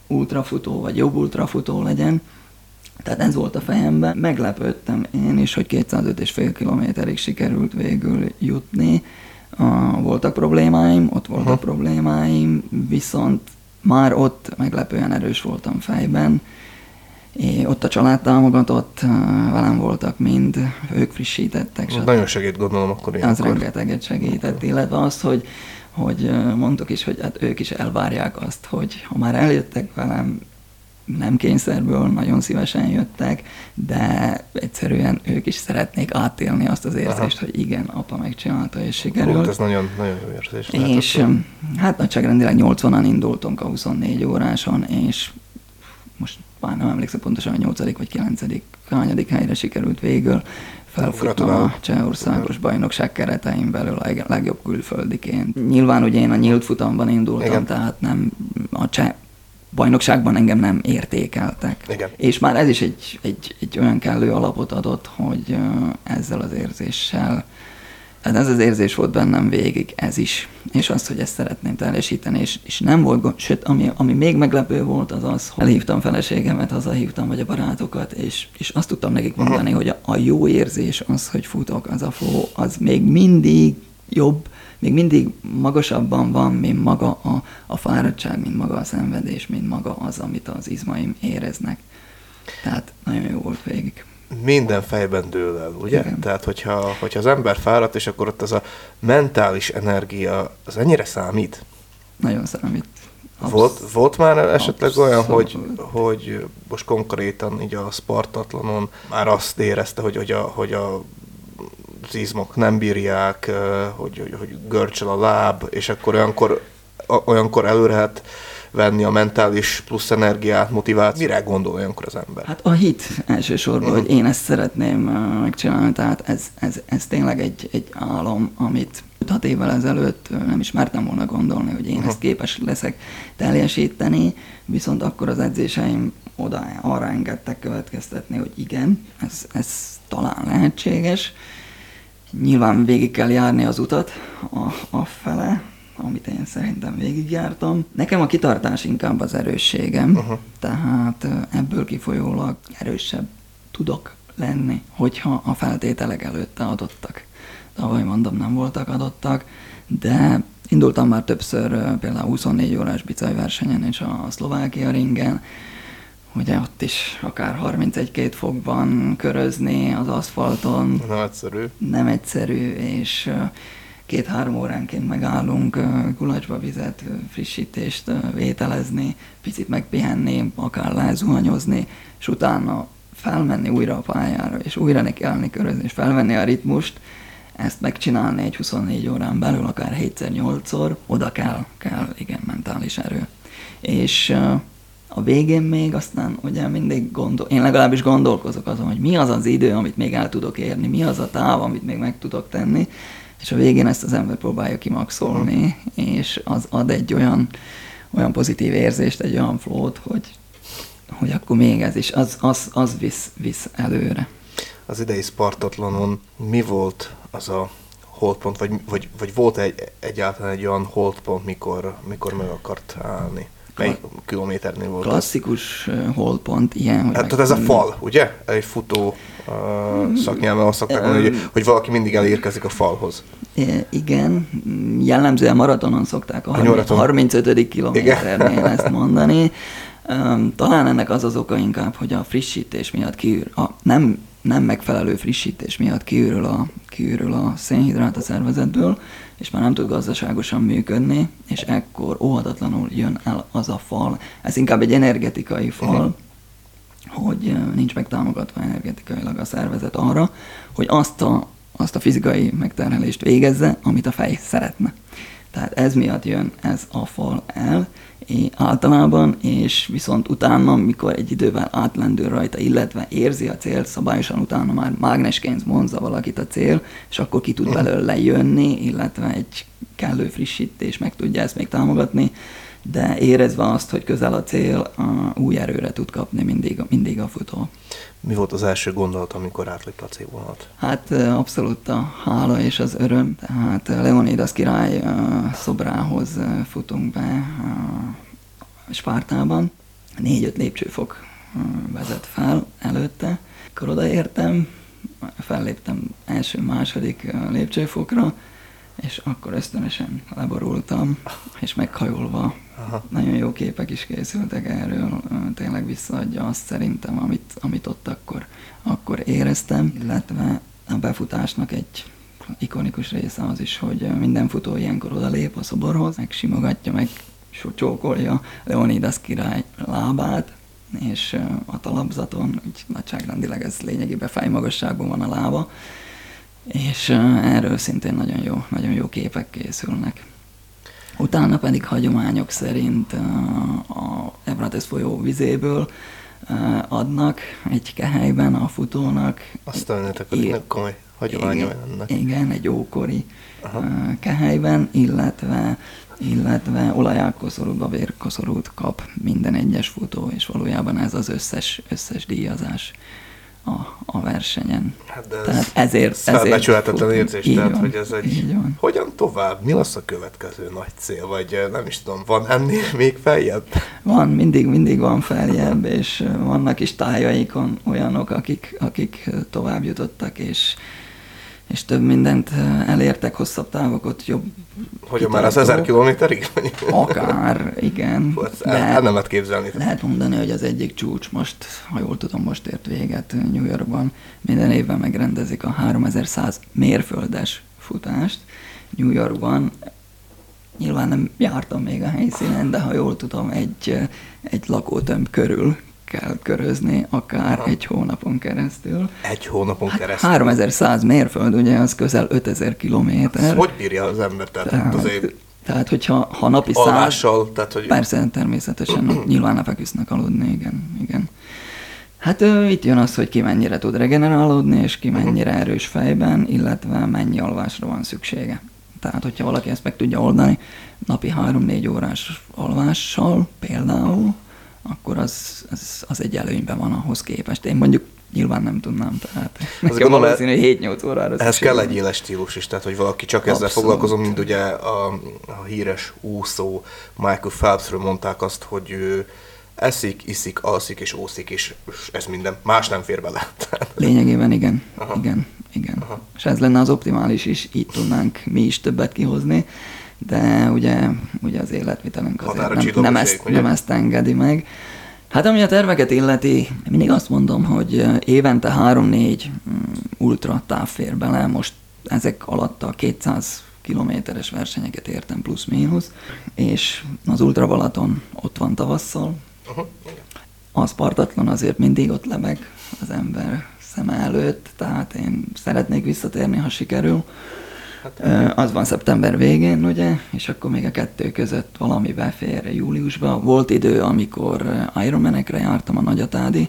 Speaker 1: ultrafutó vagy jobb ultrafutó legyen. Tehát ez volt a fejemben. Meglepődtem én is, hogy 205,5 kilométerig sikerült végül jutni. Uh, voltak problémáim, ott voltak uh-huh. problémáim, viszont már ott meglepően erős voltam fejben. É, ott a család támogatott, velem voltak mind, ők frissítettek.
Speaker 2: Stb. Nagyon segít gondolom akkor
Speaker 1: ilyenkor. Az rengeteget segített, illetve az, hogy, hogy mondtuk is, hogy hát ők is elvárják azt, hogy ha már eljöttek velem, nem kényszerből, nagyon szívesen jöttek, de egyszerűen ők is szeretnék átélni azt az érzést, Aha. hogy igen, apa megcsinálta, és sikerült. Volt,
Speaker 2: ez nagyon, nagyon jó érzés.
Speaker 1: És lehetett. hát nagyságrendileg 80-an indultunk a 24 óráson, és most már nem emlékszem pontosan, hogy 8. vagy 9. hányadik helyre sikerült végül felfutnom a Csehországos bajnokság keretein belül a legjobb külföldiként. Nyilván ugye én a nyílt futamban indultam, Igen. tehát nem a cseh bajnokságban engem nem értékeltek.
Speaker 2: Igen.
Speaker 1: És már ez is egy, egy, egy olyan kellő alapot adott, hogy ezzel az érzéssel, hát ez az érzés volt bennem végig, ez is. És az, hogy ezt szeretném teljesíteni, és, és nem volt, sőt, ami, ami még meglepő volt, az az, hogy elhívtam feleségemet, hazahívtam, vagy a barátokat, és, és azt tudtam nekik mondani, hogy a, a jó érzés az, hogy futok, az a fó, az még mindig jobb, még mindig magasabban van, mint maga a, a fáradtság, mint maga a szenvedés, mint maga az, amit az izmaim éreznek. Tehát nagyon jó volt végig.
Speaker 2: Minden fejben dől el, ugye? Igen. Tehát, hogyha, hogyha az ember fáradt, és akkor ott az a mentális energia, az ennyire számít?
Speaker 1: Nagyon számít.
Speaker 2: Absz- volt, volt már esetleg Abszolút. olyan, hogy, hogy most konkrétan így a Spartatlanon már azt érezte, hogy, hogy, a, hogy a az izmok nem bírják, hogy, hogy, hogy görcsel a láb, és akkor olyankor, olyankor előre hát venni a mentális plusz energiát, motivációt. Mire gondol olyankor az ember?
Speaker 1: Hát a hit elsősorban, uh-huh. hogy én ezt szeretném megcsinálni, tehát ez, ez, ez tényleg egy, egy álom, amit 6 évvel ezelőtt nem is mertem volna gondolni, hogy én uh-huh. ezt képes leszek teljesíteni, viszont akkor az edzéseim oda arra engedtek következtetni, hogy igen, ez, ez talán lehetséges, Nyilván végig kell járni az utat a, a fele, amit én szerintem végigjártam. Nekem a kitartás inkább az erősségem, uh-huh. tehát ebből kifolyólag erősebb tudok lenni, hogyha a feltételek előtte adottak. Tavaly mondom, nem voltak adottak, de indultam már többször például 24 órás bicajversenyen és a Szlovákia ringen, ugye ott is akár 31-2 fokban körözni az aszfalton.
Speaker 2: Nem egyszerű.
Speaker 1: Nem egyszerű, és két-három óránként megállunk kulacsba vizet, frissítést vételezni, picit megpihenni, akár lezuhanyozni, és utána felmenni újra a pályára, és újra nekiállni körözni, és felvenni a ritmust, ezt megcsinálni egy 24 órán belül, akár 7-8-szor, oda kell, kell igen mentális erő. És a végén még aztán ugye mindig gondol, én legalábbis gondolkozok azon, hogy mi az az idő, amit még el tudok érni, mi az a táv, amit még meg tudok tenni, és a végén ezt az ember próbálja kimaxolni, és az ad egy olyan, olyan pozitív érzést, egy olyan flót, hogy, hogy akkor még ez is, az, az, az visz, visz előre.
Speaker 2: az idei Spartatlonon mi volt az a holdpont, vagy, vagy, vagy volt egy, egyáltalán egy olyan holdpont, mikor, mikor meg akart állni? Mely kilométernél volt
Speaker 1: Klasszikus ez? holdpont, ilyen,
Speaker 2: hogy... Hát, tehát ez a fal, ugye? Egy futó uh, szaknyelven azt szokták mondani, hogy, hogy valaki mindig elérkezik a falhoz.
Speaker 1: Igen, jellemzően maratonon szokták a, a 35. kilométernél ezt mondani. Talán ennek az az oka inkább, hogy a frissítés miatt kiűr, a nem, nem megfelelő frissítés miatt kiürül a, kiürül a szénhidrát a szervezetből, és már nem tud gazdaságosan működni, és ekkor óhatatlanul jön el az a fal. Ez inkább egy energetikai fal, hogy nincs megtámogatva energetikailag a szervezet arra, hogy azt a, azt a fizikai megterhelést végezze, amit a fej szeretne. Tehát ez miatt jön ez a fal el, általában, és viszont utána, mikor egy idővel átlendül rajta, illetve érzi a célt, szabályosan utána már mágnesként vonza valakit a cél, és akkor ki tud belőle jönni, illetve egy kellő frissítés meg tudja ezt még támogatni, de érezve azt, hogy közel a cél, a új erőre tud kapni mindig, mindig a futó.
Speaker 2: Mi volt az első gondolat, amikor átlépte a célvonalat?
Speaker 1: Hát abszolút a hála és az öröm. Tehát Leonidas király szobrához futunk be Spártában. Négy-öt lépcsőfok vezet fel előtte. Akkor odaértem, felléptem első-második lépcsőfokra, és akkor ösztönösen leborultam, és meghajolva Aha. nagyon jó képek is készültek erről, tényleg visszaadja azt szerintem, amit, amit ott akkor, akkor éreztem, illetve a befutásnak egy ikonikus része az is, hogy minden futó ilyenkor odalép a szoborhoz, megsimogatja, meg csókolja Leonidas király lábát, és a talapzaton, úgy nagyságrendileg ez lényegében fejmagasságban van a lába, és erről szintén nagyon jó, nagyon jó képek készülnek. Utána pedig hagyományok szerint a Ebrates folyó vizéből adnak egy kehelyben a futónak.
Speaker 2: Aztán önök komoly hagyománya
Speaker 1: ennek. Igen, egy ókori Aha. kehelyben, illetve illetve olajákoszorúba vérkoszorút kap minden egyes futó, és valójában ez az összes, összes díjazás a, a versenyen.
Speaker 2: Hát de ez tehát ezért, felbecsülhetetlen érzés, így tehát van, hogy ez egy... Van. Hogyan tovább? Mi lesz a következő nagy cél? Vagy nem is tudom, van ennél még feljebb?
Speaker 1: Van, mindig, mindig van feljebb, és vannak is tájaikon olyanok, akik, akik tovább jutottak, és és több mindent elértek, hosszabb távokat, jobb...
Speaker 2: Hogy már az ezer kilométerig?
Speaker 1: Akár, igen.
Speaker 2: el, el nem lehet képzelni.
Speaker 1: Lehet mondani, hogy az egyik csúcs most, ha jól tudom, most ért véget New Yorkban. Minden évben megrendezik a 3100 mérföldes futást New Yorkban. Nyilván nem jártam még a helyszínen, de ha jól tudom, egy, egy lakótömb körül kell körözni, akár Aha. egy hónapon keresztül.
Speaker 2: Egy hónapon
Speaker 1: hát
Speaker 2: keresztül?
Speaker 1: 3100 mérföld, ugye az közel 5000 kilométer.
Speaker 2: Hát, hogy bírja az ember? Tehát, tehát, azért
Speaker 1: tehát hogyha ha napi
Speaker 2: Alvással, száz... tehát hogy...
Speaker 1: Persze, természetesen, nyilván ne feküsznek aludni, igen, igen. Hát itt jön az, hogy ki mennyire tud regenerálódni, és ki mhm. mennyire erős fejben, illetve mennyi alvásra van szüksége. Tehát, hogyha valaki ezt meg tudja oldani, napi 3-4 órás alvással például, akkor az, az, az egy előnyben van ahhoz képest. Én mondjuk nyilván nem tudnám, tehát nekem valószínű, hogy 7-8 órára
Speaker 2: Ez kell egy éles stílus is, tehát hogy valaki csak ezzel Abszolút. foglalkozom, mint ugye a, a híres úszó Michael Phelpsről mondták azt, hogy ő eszik, iszik, alszik és ószik, és ez minden, más nem fér bele.
Speaker 1: Lényegében igen, Aha. igen, igen. Aha. És ez lenne az optimális is, így tudnánk mi is többet kihozni de ugye, ugye az életvitelünk azért nem, nem, ezt, nem ezt engedi meg. Hát ami a terveket illeti, mindig azt mondom, hogy évente 3-4 mm, ultra táv fér bele, most ezek alatt a 200 kilométeres versenyeket értem plusz-mínusz, és az Ultra Balaton ott van tavasszal. Uh-huh. A Spartatlan azért mindig ott lebeg az ember szeme előtt, tehát én szeretnék visszatérni, ha sikerül. Hát, az van szeptember végén, ugye, és akkor még a kettő között valami befér júliusban. Volt idő, amikor Ironman-ekre jártam a Nagyatádi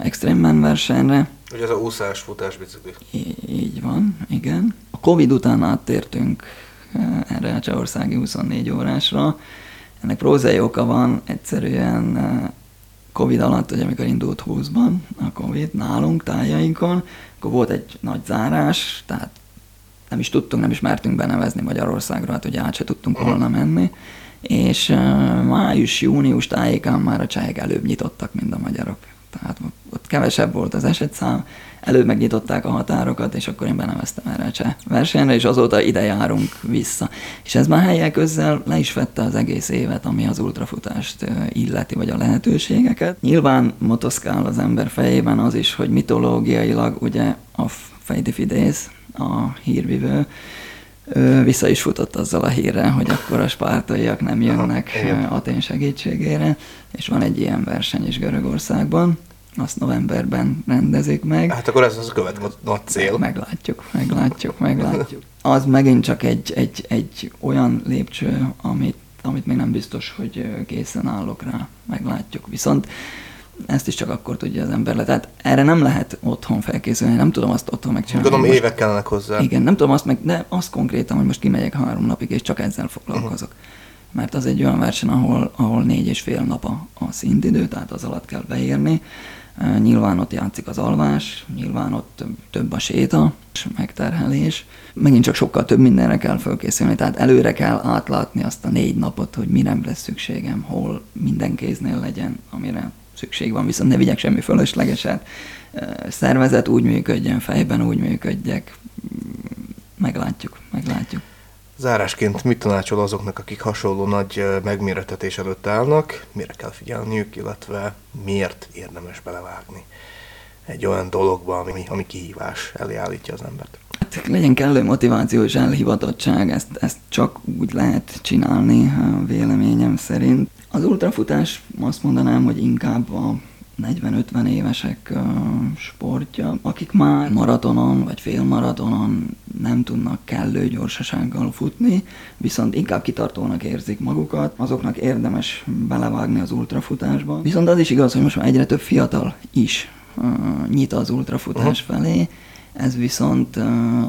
Speaker 1: Extreme Man versenyre.
Speaker 2: Ugye ez a úszás, futás, bicikli.
Speaker 1: Í- így van, igen. A Covid után áttértünk erre a Csehországi 24 órásra. Ennek prózai oka van, egyszerűen Covid alatt, hogy amikor indult 20-ban a Covid nálunk, tájainkon, akkor volt egy nagy zárás, tehát nem is tudtunk, nem is mertünk benevezni Magyarországra, hát ugye át se tudtunk volna menni, és május-június tájékán már a csehek előbb nyitottak, mint a magyarok. Tehát ott kevesebb volt az esetszám, előbb megnyitották a határokat, és akkor én beneveztem erre a cseh versenyre, és azóta ide járunk vissza. És ez már helyek közzel le is vette az egész évet, ami az ultrafutást illeti, vagy a lehetőségeket. Nyilván motoszkál az ember fejében az is, hogy mitológiailag ugye a Fejdi a hírvivő, ő vissza is futott azzal a hírrel, hogy akkor a spártaiak nem jönnek Aha, Atén segítségére, és van egy ilyen verseny is Görögországban, azt novemberben rendezik meg.
Speaker 2: Hát akkor ez az a következő cél.
Speaker 1: Meglátjuk, meglátjuk, meglátjuk. Az megint csak egy, egy, egy olyan lépcső, amit, amit még nem biztos, hogy készen állok rá, meglátjuk. Viszont ezt is csak akkor tudja az ember le. Tehát erre nem lehet otthon felkészülni, nem tudom azt otthon megcsinálni.
Speaker 2: Gondolom évek kellenek hozzá.
Speaker 1: Igen, nem tudom azt meg, de azt konkrétan, hogy most kimegyek három napig, és csak ezzel foglalkozok. Uh-huh. Mert az egy olyan verseny, ahol, ahol négy és fél nap a, a szintidő, tehát az alatt kell beérni. Nyilván ott játszik az alvás, nyilván ott több a séta, megterhelés. Megint csak sokkal több mindenre kell felkészülni, tehát előre kell átlátni azt a négy napot, hogy mire lesz szükségem, hol minden kéznél legyen, amire szükség van, viszont ne vigyek semmi fölöslegeset. Szervezet úgy működjön, fejben úgy működjek. Meglátjuk, meglátjuk.
Speaker 2: Zárásként mit tanácsol azoknak, akik hasonló nagy megméretetés előtt állnak, mire kell figyelniük, illetve miért érdemes belevágni egy olyan dologba, ami, ami kihívás elé állítja az embert?
Speaker 1: Hát legyen kellő motiváció és elhivatottság, ezt, ezt csak úgy lehet csinálni, véleményem szerint. Az ultrafutás azt mondanám, hogy inkább a 40-50 évesek sportja, akik már maratonon vagy félmaratonon nem tudnak kellő gyorsasággal futni, viszont inkább kitartónak érzik magukat, azoknak érdemes belevágni az ultrafutásba. Viszont az is igaz, hogy most már egyre több fiatal is nyit az ultrafutás uh-huh. felé, ez viszont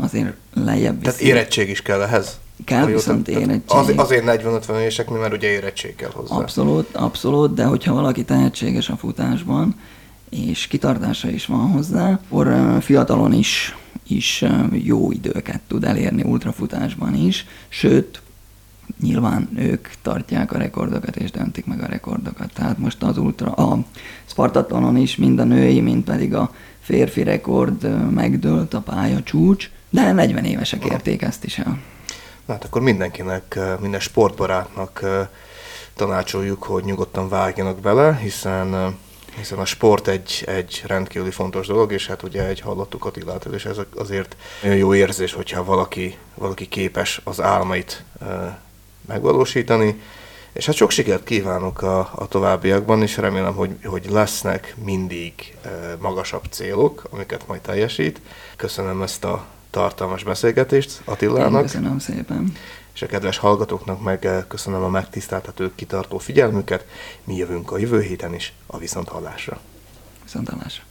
Speaker 1: azért lejjebb
Speaker 2: viszi. Tehát érettség is kell ehhez?
Speaker 1: Kell viszont érettség.
Speaker 2: Az, azért 40-50 éveseknél, mert ugye érettség kell hozzá.
Speaker 1: Abszolút, abszolút, de hogyha valaki tehetséges a futásban, és kitartása is van hozzá, akkor fiatalon is, is jó időket tud elérni ultrafutásban is, sőt, nyilván ők tartják a rekordokat és döntik meg a rekordokat. Tehát most az ultra, a Spartatonon is mind a női, mind pedig a férfi rekord megdőlt a pálya csúcs, de 40 évesek érték ezt is el.
Speaker 2: Hát akkor mindenkinek, minden sportbarátnak tanácsoljuk, hogy nyugodtan vágjanak bele, hiszen hiszen a sport egy, egy rendkívüli fontos dolog, és hát ugye egy hallottuk Attilától, és ez azért nagyon jó érzés, hogyha valaki, valaki képes az álmait megvalósítani, és hát sok sikert kívánok a, a továbbiakban, és remélem, hogy, hogy lesznek mindig magasabb célok, amiket majd teljesít. Köszönöm ezt a tartalmas beszélgetést Attilának. Én
Speaker 1: köszönöm szépen.
Speaker 2: És a kedves hallgatóknak meg köszönöm a megtiszteltető, kitartó figyelmüket. Mi jövünk a jövő héten is a Viszonthallásra.
Speaker 1: Viszonthallásra.